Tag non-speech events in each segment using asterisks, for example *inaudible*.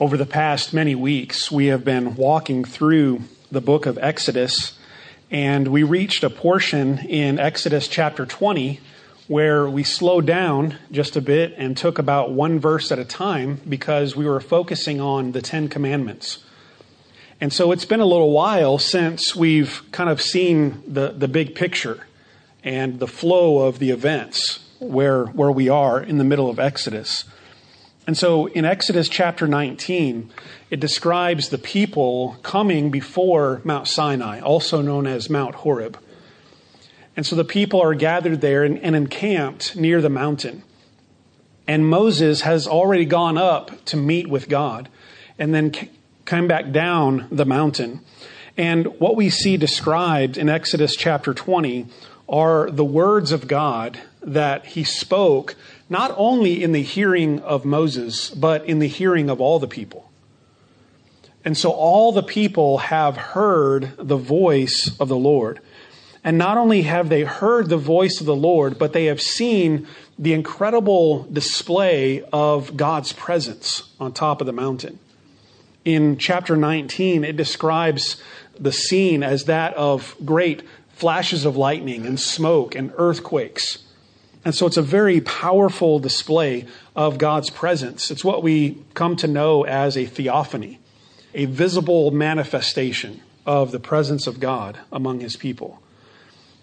Over the past many weeks, we have been walking through the book of Exodus, and we reached a portion in Exodus chapter 20 where we slowed down just a bit and took about one verse at a time because we were focusing on the Ten Commandments. And so it's been a little while since we've kind of seen the, the big picture and the flow of the events where, where we are in the middle of Exodus. And so in Exodus chapter 19, it describes the people coming before Mount Sinai, also known as Mount Horeb. And so the people are gathered there and, and encamped near the mountain. And Moses has already gone up to meet with God and then come back down the mountain. And what we see described in Exodus chapter 20 are the words of God that he spoke not only in the hearing of Moses, but in the hearing of all the people. And so all the people have heard the voice of the Lord. And not only have they heard the voice of the Lord, but they have seen the incredible display of God's presence on top of the mountain. In chapter 19, it describes the scene as that of great flashes of lightning and smoke and earthquakes. And so it's a very powerful display of God's presence. It's what we come to know as a theophany, a visible manifestation of the presence of God among his people.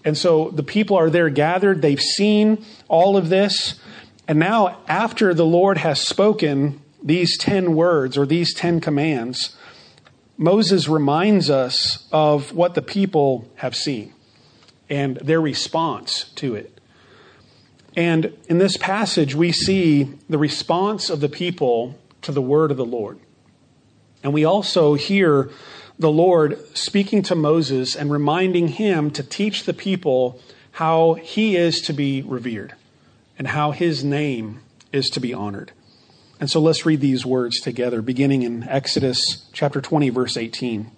And so the people are there gathered, they've seen all of this. And now, after the Lord has spoken these 10 words or these 10 commands, Moses reminds us of what the people have seen and their response to it. And in this passage, we see the response of the people to the word of the Lord. And we also hear the Lord speaking to Moses and reminding him to teach the people how he is to be revered and how his name is to be honored. And so let's read these words together, beginning in Exodus chapter 20, verse 18.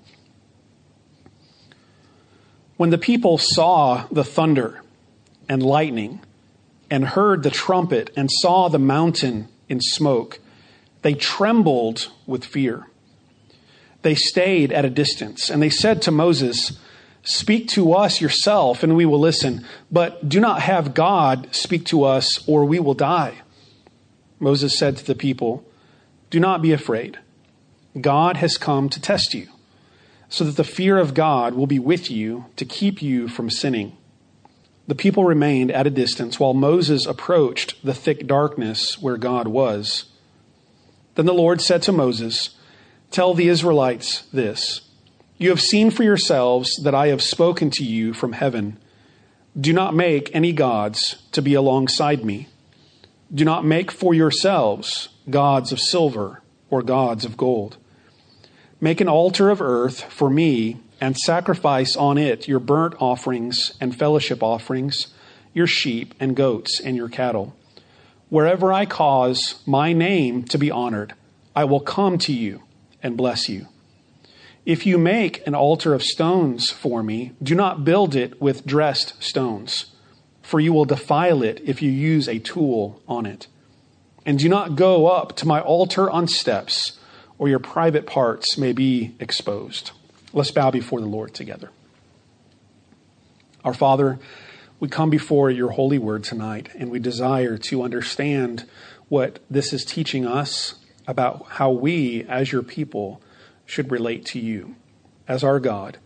When the people saw the thunder and lightning, and heard the trumpet and saw the mountain in smoke, they trembled with fear. They stayed at a distance, and they said to Moses, Speak to us yourself, and we will listen, but do not have God speak to us, or we will die. Moses said to the people, Do not be afraid. God has come to test you, so that the fear of God will be with you to keep you from sinning. The people remained at a distance while Moses approached the thick darkness where God was. Then the Lord said to Moses, Tell the Israelites this You have seen for yourselves that I have spoken to you from heaven. Do not make any gods to be alongside me. Do not make for yourselves gods of silver or gods of gold. Make an altar of earth for me and sacrifice on it your burnt offerings and fellowship offerings, your sheep and goats and your cattle. Wherever I cause my name to be honored, I will come to you and bless you. If you make an altar of stones for me, do not build it with dressed stones, for you will defile it if you use a tool on it. And do not go up to my altar on steps, or your private parts may be exposed. Let's bow before the Lord together. Our Father, we come before your holy word tonight and we desire to understand what this is teaching us about how we, as your people, should relate to you as our God,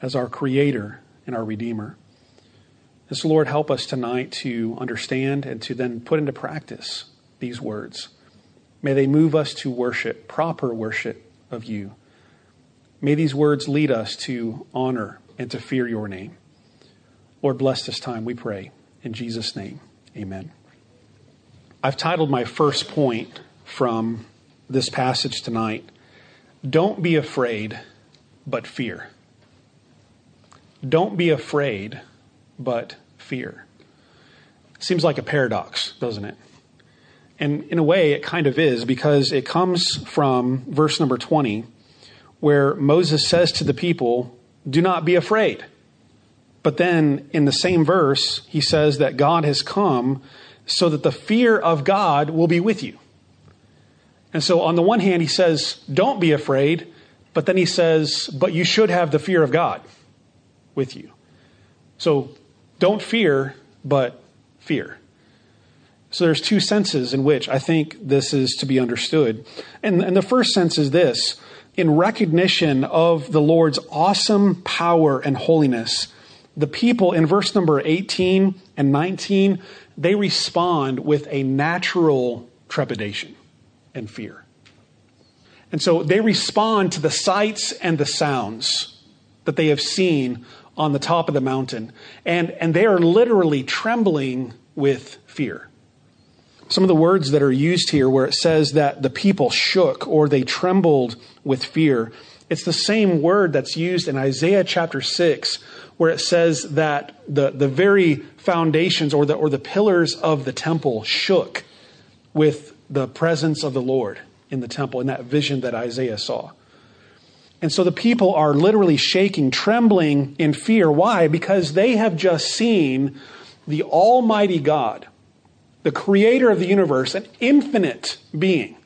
as our Creator and our Redeemer. And so, Lord, help us tonight to understand and to then put into practice these words. May they move us to worship, proper worship of you. May these words lead us to honor and to fear your name. Lord, bless this time, we pray. In Jesus' name, amen. I've titled my first point from this passage tonight Don't be afraid, but fear. Don't be afraid, but fear. Seems like a paradox, doesn't it? And in a way, it kind of is because it comes from verse number 20 where Moses says to the people, Do not be afraid. But then in the same verse, he says that God has come so that the fear of God will be with you. And so, on the one hand, he says, Don't be afraid. But then he says, But you should have the fear of God with you. So, don't fear, but fear. So, there's two senses in which I think this is to be understood. And, and the first sense is this in recognition of the Lord's awesome power and holiness, the people in verse number 18 and 19, they respond with a natural trepidation and fear. And so they respond to the sights and the sounds that they have seen on the top of the mountain. And, and they are literally trembling with fear. Some of the words that are used here, where it says that the people shook or they trembled with fear, it's the same word that's used in Isaiah chapter 6, where it says that the, the very foundations or the, or the pillars of the temple shook with the presence of the Lord in the temple, in that vision that Isaiah saw. And so the people are literally shaking, trembling in fear. Why? Because they have just seen the Almighty God, the creator of the universe, an infinite being,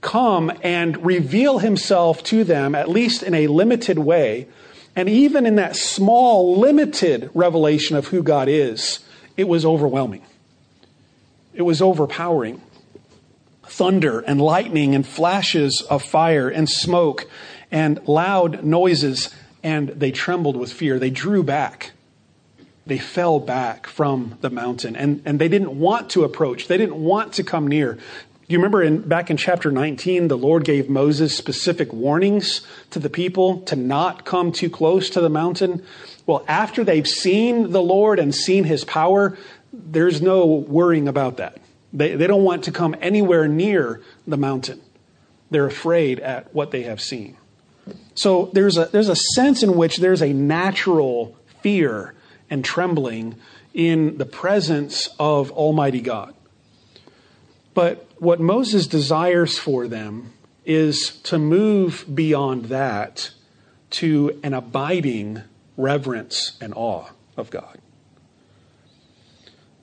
come and reveal himself to them, at least in a limited way. And even in that small, limited revelation of who God is, it was overwhelming. It was overpowering thunder and lightning and flashes of fire and smoke and loud noises, and they trembled with fear. They drew back. They fell back from the mountain, and, and they didn't want to approach. They didn't want to come near. You remember in, back in chapter 19, the Lord gave Moses specific warnings to the people to not come too close to the mountain. Well, after they've seen the Lord and seen his power, there's no worrying about that. They, they don't want to come anywhere near the mountain. They're afraid at what they have seen. So there's a, there's a sense in which there's a natural fear and trembling in the presence of Almighty God. But what Moses desires for them is to move beyond that to an abiding reverence and awe of God.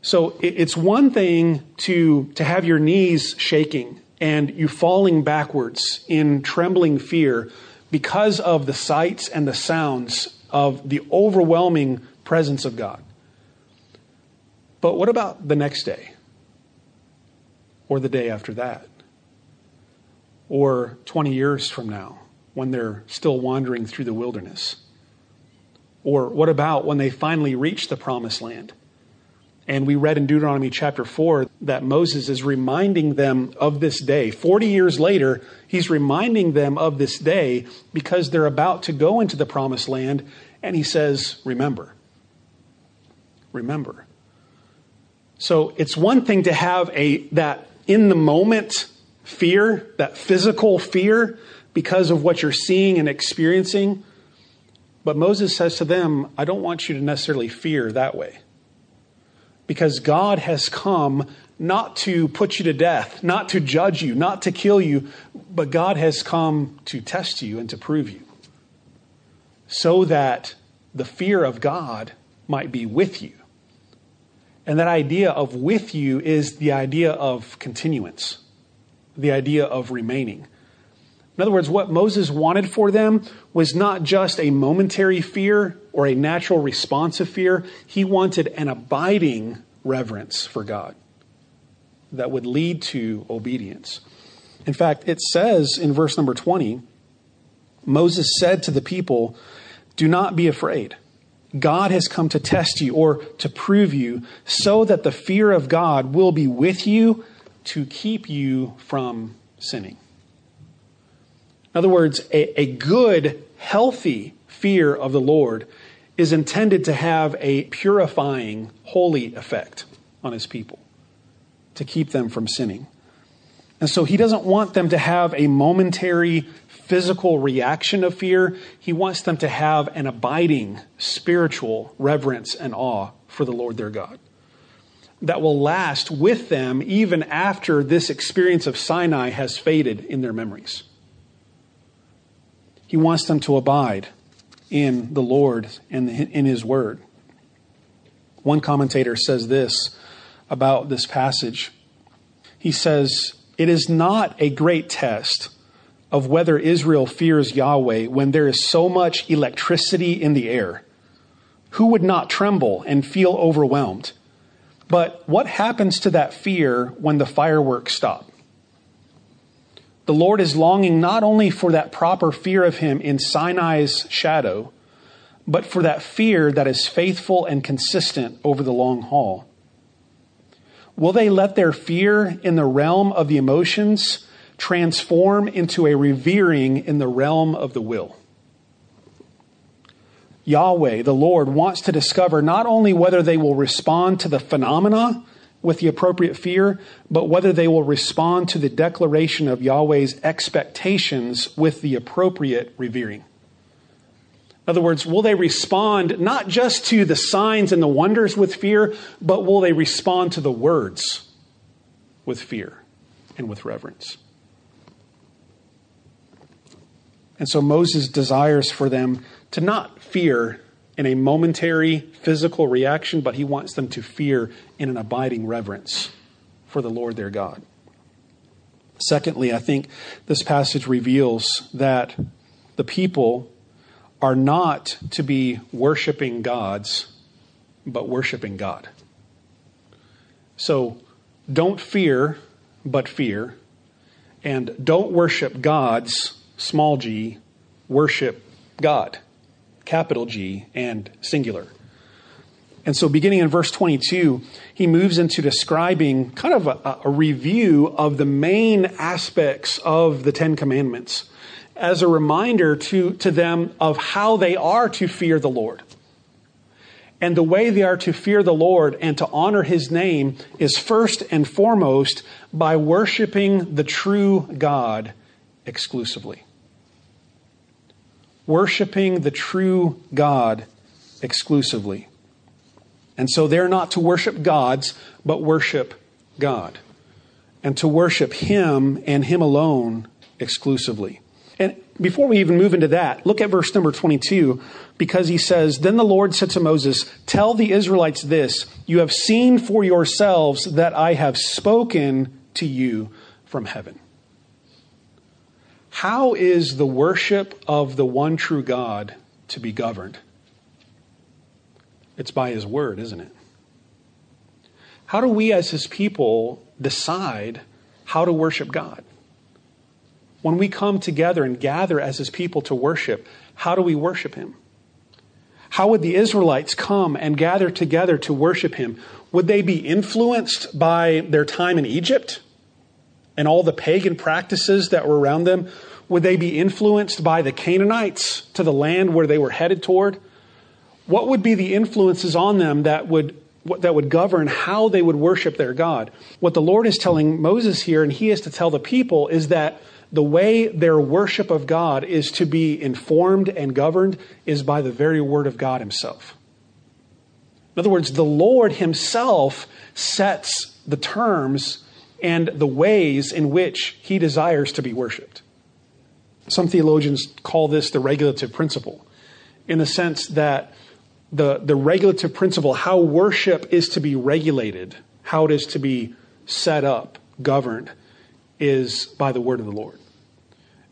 So it's one thing to, to have your knees shaking and you falling backwards in trembling fear because of the sights and the sounds of the overwhelming presence of God. But what about the next day? Or the day after that? Or 20 years from now when they're still wandering through the wilderness? Or what about when they finally reach the promised land? And we read in Deuteronomy chapter 4 that Moses is reminding them of this day. 40 years later, he's reminding them of this day because they're about to go into the promised land. And he says, Remember. Remember. So it's one thing to have a that in the moment fear, that physical fear because of what you're seeing and experiencing. But Moses says to them, I don't want you to necessarily fear that way because God has come not to put you to death, not to judge you, not to kill you, but God has come to test you and to prove you so that the fear of God might be with you. And that idea of with you is the idea of continuance, the idea of remaining. In other words, what Moses wanted for them was not just a momentary fear or a natural response of fear. He wanted an abiding reverence for God that would lead to obedience. In fact, it says in verse number 20 Moses said to the people, Do not be afraid. God has come to test you or to prove you so that the fear of God will be with you to keep you from sinning. In other words, a, a good, healthy fear of the Lord is intended to have a purifying, holy effect on his people, to keep them from sinning. And so he doesn't want them to have a momentary physical reaction of fear. He wants them to have an abiding spiritual reverence and awe for the Lord their God that will last with them even after this experience of Sinai has faded in their memories. He wants them to abide in the Lord and in His Word. One commentator says this about this passage. He says, it is not a great test of whether Israel fears Yahweh when there is so much electricity in the air. Who would not tremble and feel overwhelmed? But what happens to that fear when the fireworks stop? The Lord is longing not only for that proper fear of Him in Sinai's shadow, but for that fear that is faithful and consistent over the long haul. Will they let their fear in the realm of the emotions transform into a revering in the realm of the will? Yahweh, the Lord, wants to discover not only whether they will respond to the phenomena with the appropriate fear, but whether they will respond to the declaration of Yahweh's expectations with the appropriate revering. In other words, will they respond not just to the signs and the wonders with fear, but will they respond to the words with fear and with reverence? And so Moses desires for them to not fear in a momentary physical reaction, but he wants them to fear in an abiding reverence for the Lord their God. Secondly, I think this passage reveals that the people are not to be worshiping gods, but worshiping God. So don't fear, but fear. And don't worship gods, small g, worship God capital G, and singular. And so, beginning in verse 22, he moves into describing kind of a, a, review of the main aspects of the Ten Commandments as a reminder to, to them of how they are to fear the Lord. And the way they are to fear the Lord and to honor his name is first and foremost by worshiping the true God exclusively worshiping the true God exclusively. And so they're not to worship gods, but worship God. And to worship Him and Him alone exclusively. And before we even move into that, look at verse number 22, because he says, Then the Lord said to Moses, Tell the Israelites this, you have seen for yourselves that I have spoken to you from heaven. How is the worship of the one true God to be governed? It's by His Word, isn't it? How do we as His people decide how to worship God? When we come together and gather as His people to worship, how do we worship Him? How would the Israelites come and gather together to worship Him? Would they be influenced by their time in Egypt and all the pagan practices that were around them? Would they be influenced by the Canaanites to the land where they were headed toward? What would be the influences on them that would, that would govern how they would worship their God? What the Lord is telling Moses here, and he is to tell the people, is that the way their worship of God is to be informed and governed is by the very word of God himself. In other words, the Lord himself sets the terms and the ways in which he desires to be worshiped. Some theologians call this the regulative principle, in the sense that the, the regulative principle, how worship is to be regulated, how it is to be set up, governed, is by the word of the Lord.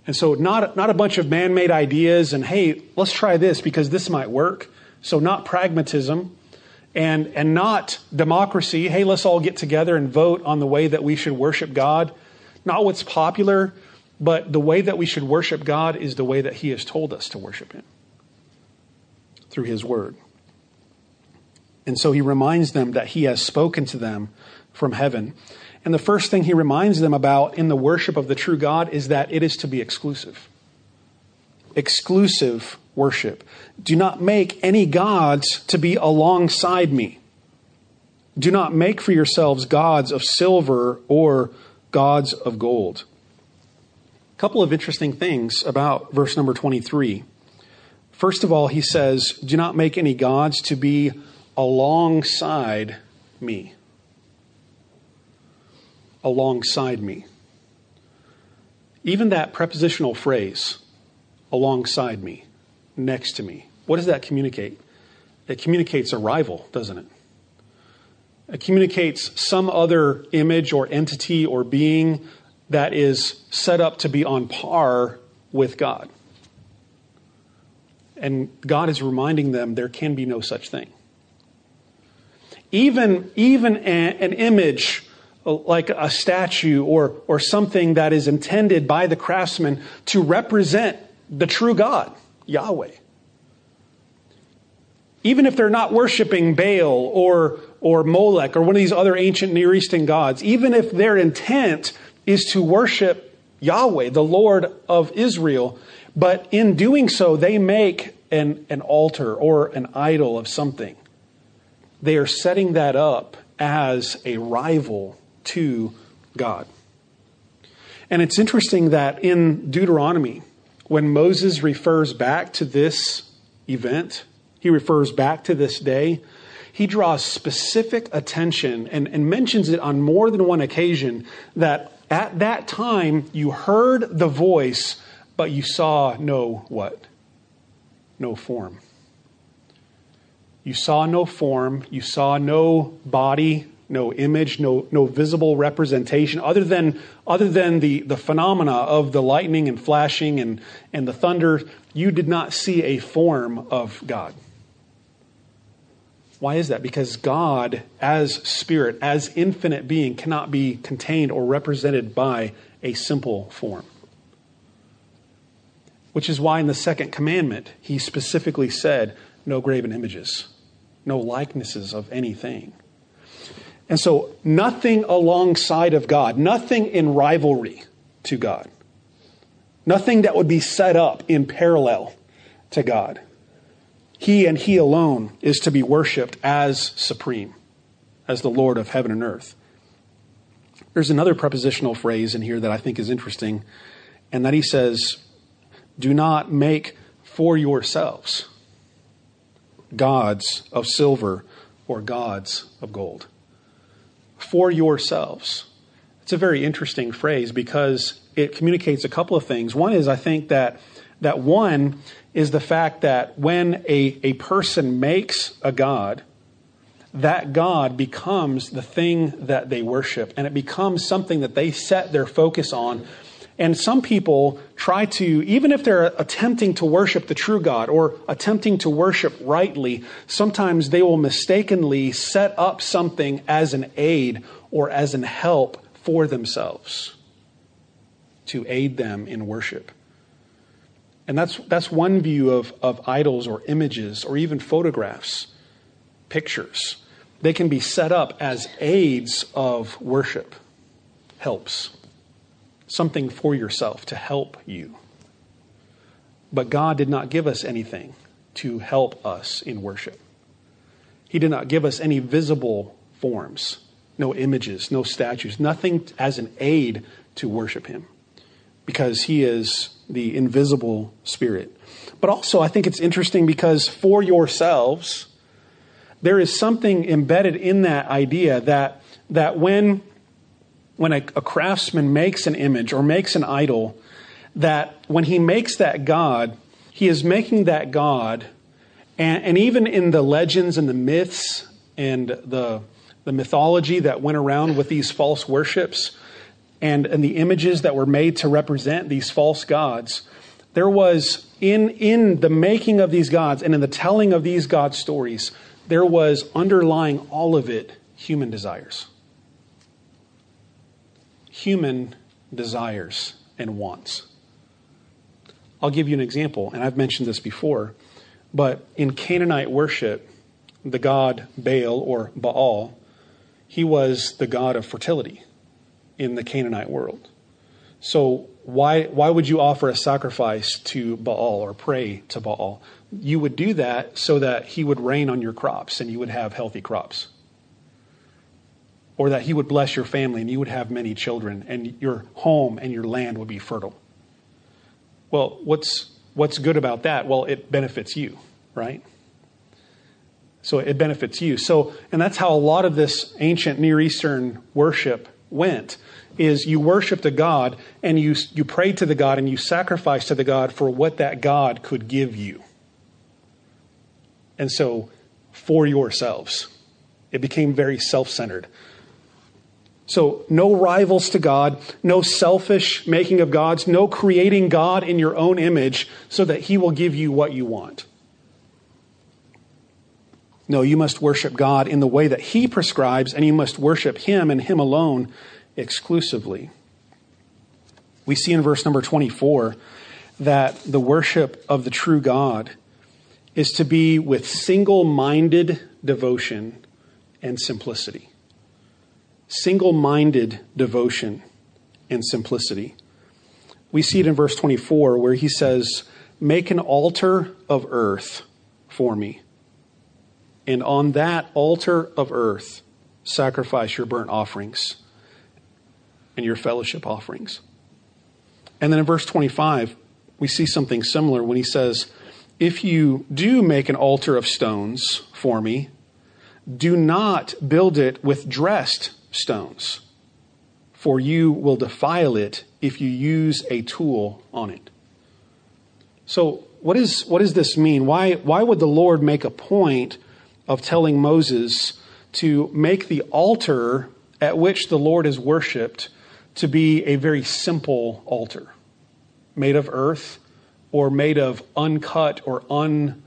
And so, not, not a bunch of man made ideas and, hey, let's try this because this might work. So, not pragmatism and, and not democracy. Hey, let's all get together and vote on the way that we should worship God. Not what's popular, but the way that we should worship God is the way that He has told us to worship Him through His Word. And so He reminds them that He has spoken to them from heaven. And the first thing He reminds them about in the worship of the true God is that it is to be exclusive. Exclusive worship. Do not make any gods to be alongside me. Do not make for yourselves gods of silver or gods of gold couple of interesting things about verse number 23. First of all, he says, Do not make any gods to be alongside me. Alongside me. Even that prepositional phrase, alongside me, next to me, what does that communicate? It communicates a rival, doesn't it? It communicates some other image or entity or being that is set up to be on par with God. And God is reminding them there can be no such thing. Even, even a, an image uh, like a statue or, or something that is intended by the craftsman to represent the true God, Yahweh. Even if they're not worshiping Baal or, or Molech or one of these other ancient Near Eastern gods, even if their intent is to worship Yahweh, the Lord of Israel, but in doing so, they make an, an altar or an idol of something. They are setting that up as a rival to God. And it's interesting that in Deuteronomy, when Moses refers back to this event, he refers back to this day, he draws specific attention and, and mentions it on more than one occasion that at that time you heard the voice, but you saw no what? No form. You saw no form, you saw no body, no image, no, no visible representation other than, other than the, the phenomena of the lightning and flashing and, and the thunder. You did not see a form of God. Why is that? Because God, as spirit, as infinite being, cannot be contained or represented by a simple form. Which is why in the second commandment, he specifically said, no graven images, no likenesses of anything. And so, nothing alongside of God, nothing in rivalry to God, nothing that would be set up in parallel to God. He and He alone is to be worshiped as supreme, as the Lord of heaven and earth. There's another prepositional phrase in here that I think is interesting, and that He says, Do not make for yourselves gods of silver or gods of gold for yourselves. It's a very interesting phrase because it communicates a couple of things. One is, I think that that one is the fact that when a, a person makes a God, that God becomes the thing that they worship, and it becomes something that they set their focus on and some people try to, even if they're attempting to worship the true God or attempting to worship rightly, sometimes they will mistakenly set up something as an aid or as an help for themselves to aid them in worship. And that's, that's one view of, of idols or images or even photographs, pictures. They can be set up as aids of worship, helps something for yourself to help you. But God did not give us anything to help us in worship. He did not give us any visible forms, no images, no statues, nothing as an aid to worship Him, because He is the invisible Spirit. But also, I think it's interesting because for yourselves, there is something embedded in that idea that, that when when a, a craftsman makes an image or makes an idol, that when he makes that God, he is making that God, and, and even in the legends and the myths and the, the mythology that went around with these false worships and, and the images that were made to represent these false gods, there was in, in the making of these gods and in the telling of these God stories, there was underlying all of it human desires human desires and wants. I'll give you an example, and I've mentioned this before, but in Canaanite worship, the god Baal or Baal, he was the god of fertility in the Canaanite world. So why why would you offer a sacrifice to Baal or pray to Baal? You would do that so that he would rain on your crops and you would have healthy crops or that he would bless your family and you would have many children and your home and your land would be fertile. Well, what's what's good about that? Well, it benefits you, right? So it benefits you. So and that's how a lot of this ancient Near Eastern worship went is you worshiped a God and you you prayed to the God and you sacrificed to the God for what that God could give you. And so for yourselves. It became very self-centered. So, no rivals to God, no selfish making of gods, no creating God in your own image so that He will give you what you want. No, you must worship God in the way that He prescribes, and you must worship Him and Him alone exclusively. We see in verse number 24 that the worship of the true God is to be with single minded devotion and simplicity. Single minded devotion and simplicity. We see it in verse 24 where he says, Make an altar of earth for me. And on that altar of earth, sacrifice your burnt offerings and your fellowship offerings. And then in verse 25, we see something similar when he says, If you do make an altar of stones for me, do not build it with dressed stones, for you will defile it if you use a tool on it. So, what, is, what does this mean? Why, why would the Lord make a point of telling Moses to make the altar at which the Lord is worshiped to be a very simple altar? made of earth or made of uncut or un,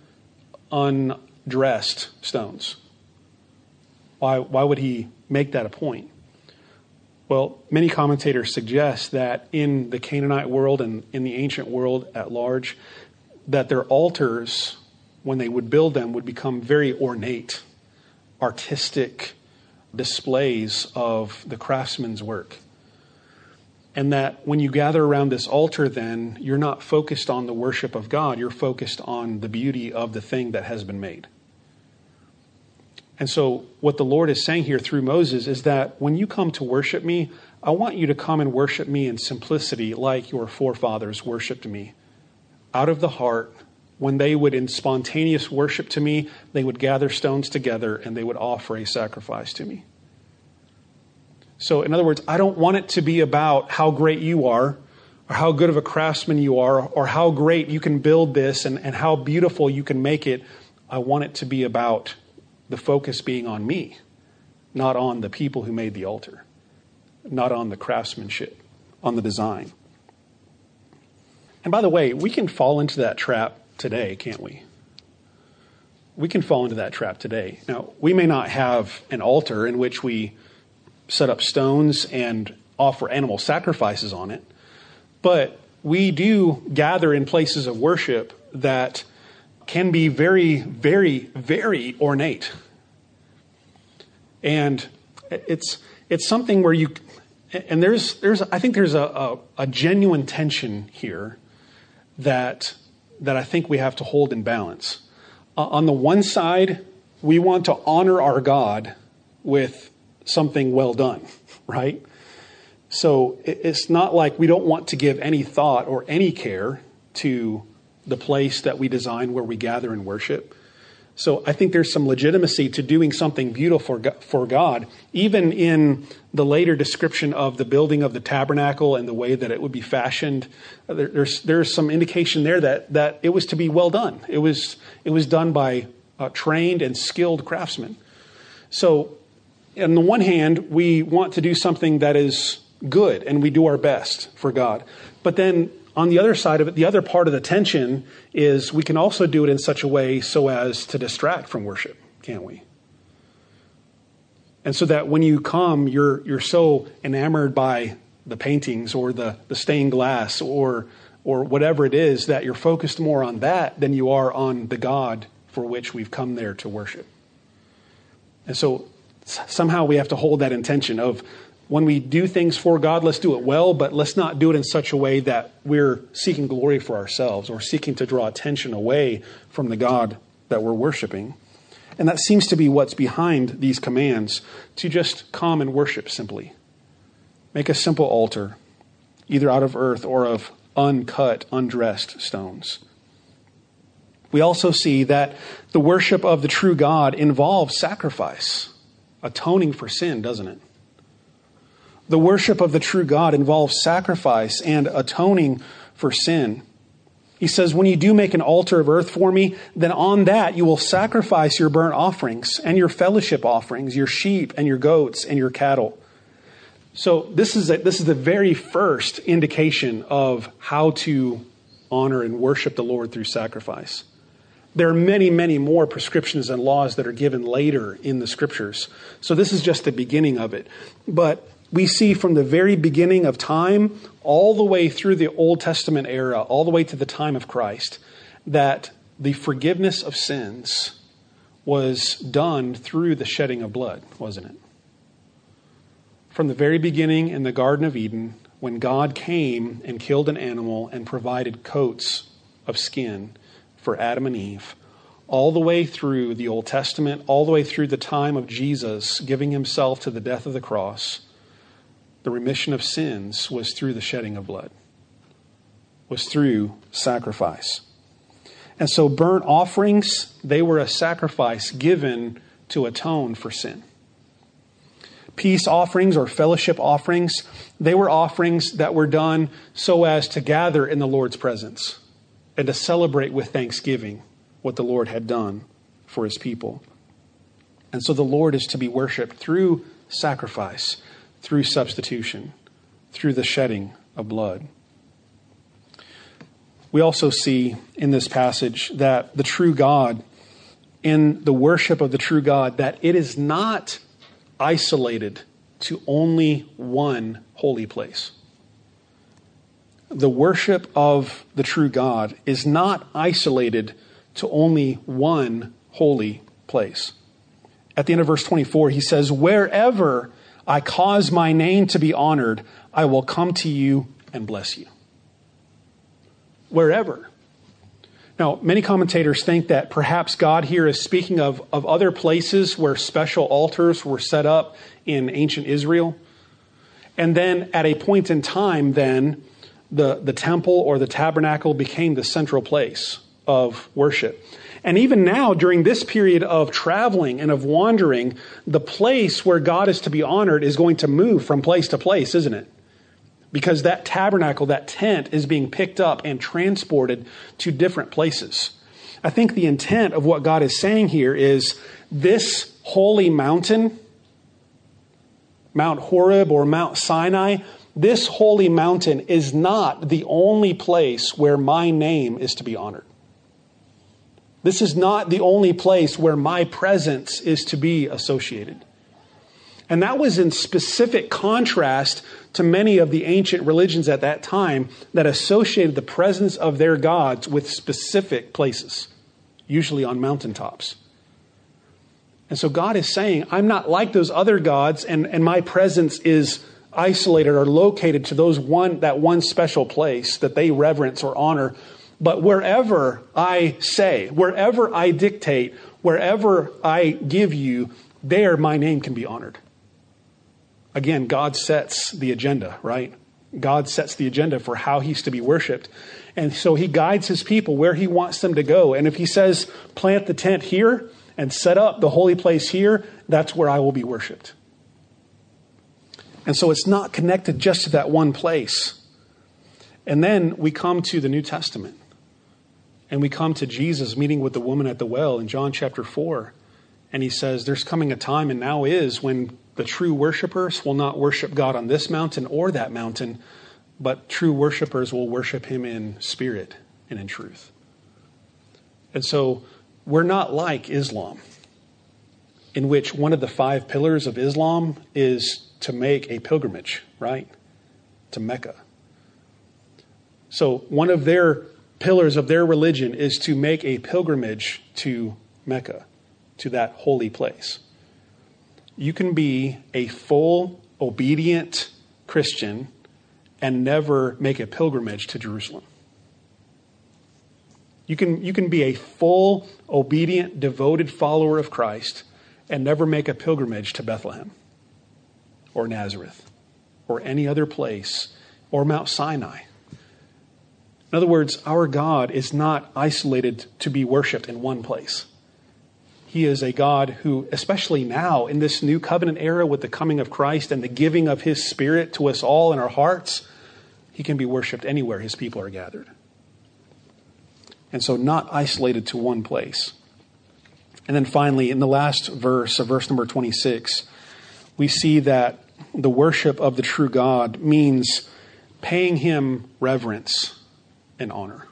undressed stones. Why, why would he make that a point? Well, many commentators suggest that in the Canaanite world and in the ancient world at large, that their altars, when they would build them, would become very ornate, artistic displays of the craftsman's work. And that when you gather around this altar, then you're not focused on the worship of God, you're focused on the beauty of the thing that has been made. And so, what the Lord is saying here through Moses is that when you come to worship me, I want you to come and worship me in simplicity like your forefathers worshiped me. Out of the heart, when they would, in spontaneous worship to me, they would gather stones together and they would offer a sacrifice to me. So, in other words, I don't want it to be about how great you are, or how good of a craftsman you are, or how great you can build this and, and how beautiful you can make it. I want it to be about the focus being on me, not on the people who made the altar, not on the craftsmanship, on the design. And by the way, we can fall into that trap today, can't we? We can fall into that trap today. Now, we may not have an altar in which we set up stones and offer animal sacrifices on it. But we do gather in places of worship that can be very, very, very ornate. And it's, it's something where you, and there's, there's, I think there's a, a, a genuine tension here that, that I think we have to hold in balance. Uh, on the one side, we want to honor our God with something well done, *laughs* right? So it's not like we don't want to give any thought or any care to the place that we design where we gather and worship. So I think there's some legitimacy to doing something beautiful for God, even in the later description of the building of the tabernacle and the way that it would be fashioned. There's there's some indication there that that it was to be well done. It was it was done by uh, trained and skilled craftsmen. So on the one hand, we want to do something that is good and we do our best for God. But then on the other side of it, the other part of the tension is we can also do it in such a way so as to distract from worship, can't we? And so that when you come, you're, you're so enamored by the paintings or the, the stained glass or, or whatever it is that you're focused more on that than you are on the God for which we've come there to worship. And so somehow we have to hold that intention of when we do things for God, let's do it well, but let's not do it in such a way that we're seeking glory for ourselves or seeking to draw attention away from the God that we're worshiping. And that seems to be what's behind these commands to just come and worship simply. Make a simple altar, either out of earth or of uncut, undressed stones. We also see that the worship of the true God involves sacrifice atoning for sin, doesn't it? The worship of the true God involves sacrifice and atoning for sin. He says, When you do make an altar of earth for me, then on that you will sacrifice your burnt offerings and your fellowship offerings, your sheep and your goats and your cattle. So this is a, this is the very first indication of how to honor and worship the Lord through sacrifice. There are many, many more prescriptions and laws that are given later in the scriptures. So this is just the beginning of it. But we see from the very beginning of time, all the way through the Old Testament era, all the way to the time of Christ, that the forgiveness of sins was done through the shedding of blood, wasn't it? From the very beginning in the Garden of Eden, when God came and killed an animal and provided coats of skin for Adam and Eve, all the way through the Old Testament, all the way through the time of Jesus giving himself to the death of the cross, the remission of sins was through the shedding of blood, was through sacrifice. And so, burnt offerings, they were a sacrifice given to atone for sin. Peace offerings or fellowship offerings, they were offerings that were done so as to gather in the Lord's presence and to celebrate with thanksgiving what the Lord had done for his people. And so the Lord is to be worshiped through sacrifice, through substitution, through the shedding of blood. We also see in this passage that the true God, in the worship of the true God, that it is not isolated to only one holy place. The worship of the true God is not isolated to only one holy place. At the end of verse 24, he says, Wherever I cause my name to be honored, I will come to you and bless you. Wherever. Now, many commentators think that perhaps God here is speaking of, of other places where special altars were set up in ancient Israel. And then at a point in time, then, the, the temple or the tabernacle became the central place of worship. And even now, during this period of traveling and of wandering, the place where God is to be honored is going to move from place to place, isn't it? Because that tabernacle, that tent, is being picked up and transported to different places. I think the intent of what God is saying here is this holy mountain, Mount Horeb or Mount Sinai, this holy mountain is not the only place where my name is to be honored. This is not the only place where my presence is to be associated. And that was in specific contrast to many of the ancient religions at that time that associated the presence of their gods with specific places, usually on mountaintops. And so God is saying, I'm not like those other gods, and, and my presence is isolated or located to those one that one special place that they reverence or honor but wherever I say, wherever I dictate, wherever I give you, there my name can be honored. Again, God sets the agenda, right? God sets the agenda for how he's to be worshiped. And so he guides his people where he wants them to go. And if he says, plant the tent here and set up the holy place here, that's where I will be worshiped. And so it's not connected just to that one place. And then we come to the New Testament. And we come to Jesus meeting with the woman at the well in John chapter 4. And he says, There's coming a time, and now is, when the true worshipers will not worship God on this mountain or that mountain, but true worshipers will worship him in spirit and in truth. And so we're not like Islam, in which one of the five pillars of Islam is to make a pilgrimage, right? To Mecca. So one of their pillars of their religion is to make a pilgrimage to Mecca, to that holy place. You can be a full, obedient Christian and never make a pilgrimage to Jerusalem. You can, you can be a full, obedient, devoted follower of Christ and never make a pilgrimage to Bethlehem or Nazareth or any other place or Mount Sinai in other words, our God is not isolated to be worshiped in one place. He is a God who, especially now in this new covenant era with the coming of Christ and the giving of his Spirit to us all in our hearts, he can be worshiped anywhere his people are gathered. And so, not isolated to one place. And then finally, in the last verse of verse number 26, we see that the worship of the true God means paying him reverence and honor.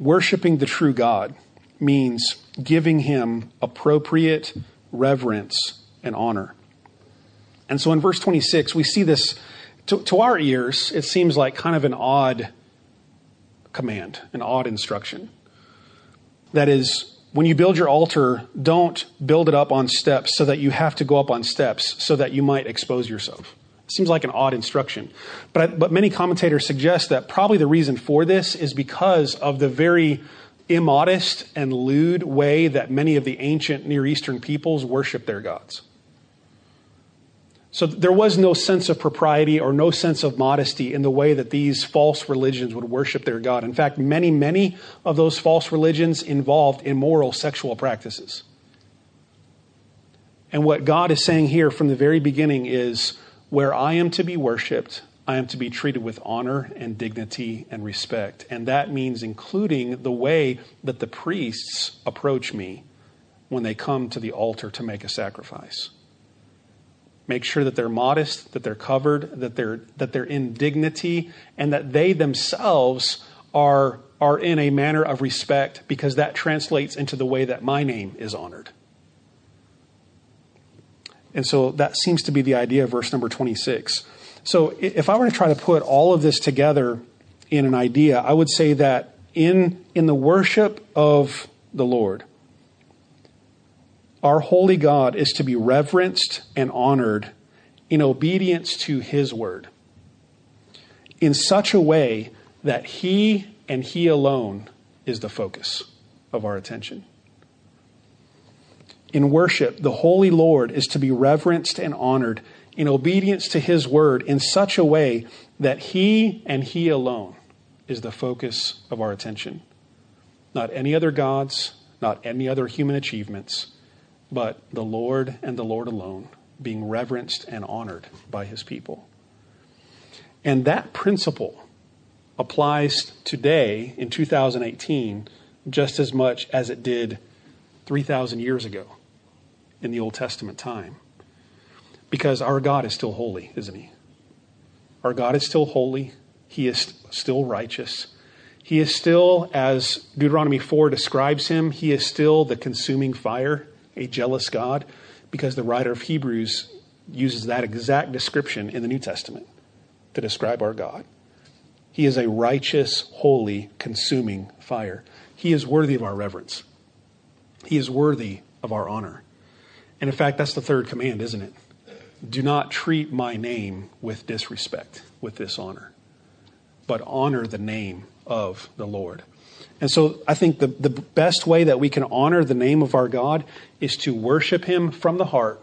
Worshiping the true God means giving him appropriate reverence and honor. And so in verse 26, we see this, to, to, our ears, it seems like kind of an odd command, an odd instruction. That is, when you build your altar, don't build it up on steps so that you have to go up on steps so that you might expose yourself. Seems like an odd instruction. But, I, but many commentators suggest that probably the reason for this is because of the very immodest and lewd way that many of the ancient Near Eastern peoples worship their gods. So there was no sense of propriety or no sense of modesty in the way that these false religions would worship their God. In fact, many, many of those false religions involved immoral sexual practices. And what God is saying here from the very beginning is where I am to be worshiped, I am to be treated with honor and dignity and respect. And that means including the way that the priests approach me when they come to the altar to make a sacrifice. Make sure that they're modest, that they're covered, that they're, that they're in dignity, and that they themselves are, are in a manner of respect because that translates into the way that my name is honored. And so that seems to be the idea of verse number 26. So if I were to try to put all of this together in an idea, I would say that in, in the worship of the Lord, our holy God is to be reverenced and honored in obedience to his word in such a way that he and he alone is the focus of our attention. In worship, the holy Lord is to be reverenced and honored in obedience to his word in such a way that he and he alone is the focus of our attention. Not any other gods, not any other human achievements but the Lord and the Lord alone, being reverenced and honored by his people. And that principle applies today in 2018 just as much as it did 3,000 years ago in the Old Testament time. Because our God is still holy, isn't he? Our God is still holy. He is still righteous. He is still, as Deuteronomy 4 describes him, he is still the consuming fire a jealous God, because the writer of Hebrews uses that exact description in the New Testament to describe our God. He is a righteous, holy, consuming fire. He is worthy of our reverence. He is worthy of our honor. And in fact, that's the third command, isn't it? Do not treat my name with disrespect, with dishonor, but honor the name of the Lord. And so I think the, the best way that we can honor the name of our God is to worship Him from the heart,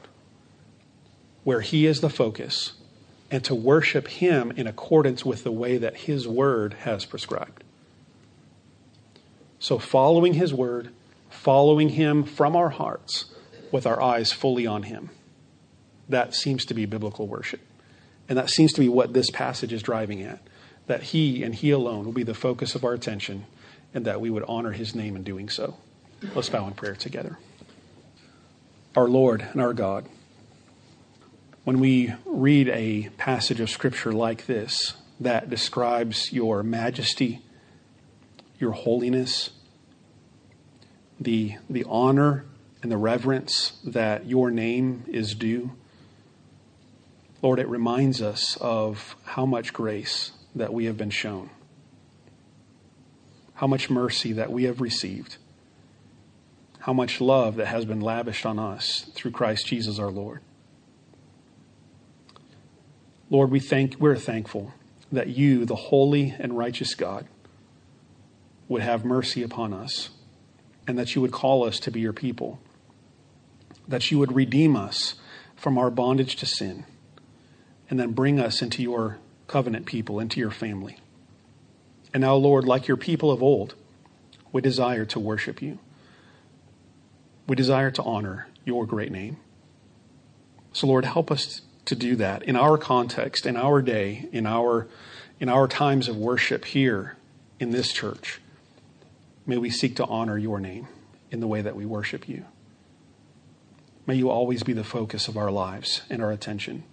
where He is the focus, and to worship Him in accordance with the way that His Word has prescribed. So, following His Word, following Him from our hearts, with our eyes fully on Him, that seems to be biblical worship. And that seems to be what this passage is driving at that He and He alone will be the focus of our attention and that we would honor his name in doing so. Let's bow in prayer together. Our Lord and our God, when we read a passage of Scripture like this that describes your majesty, your holiness, the, the honor and the reverence that your name is due, Lord, it reminds us of how much grace that we have been shown how much mercy that we have received, how much love that has been lavished on us through Christ Jesus our Lord. Lord, we thank, we're thankful that you, the holy and righteous God, would have mercy upon us and that you would call us to be your people, that you would redeem us from our bondage to sin, and then bring us into your covenant people, into your family. And now, Lord, like your people of old, we desire to worship you. We desire to honor your great name. So, Lord, help us to do that in our context, in our day, in our, in our times of worship here in this church. May we seek to honor your name in the way that we worship you. May you always be the focus of our lives and our attention.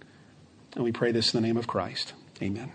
And we pray this in the name of Christ. Amen.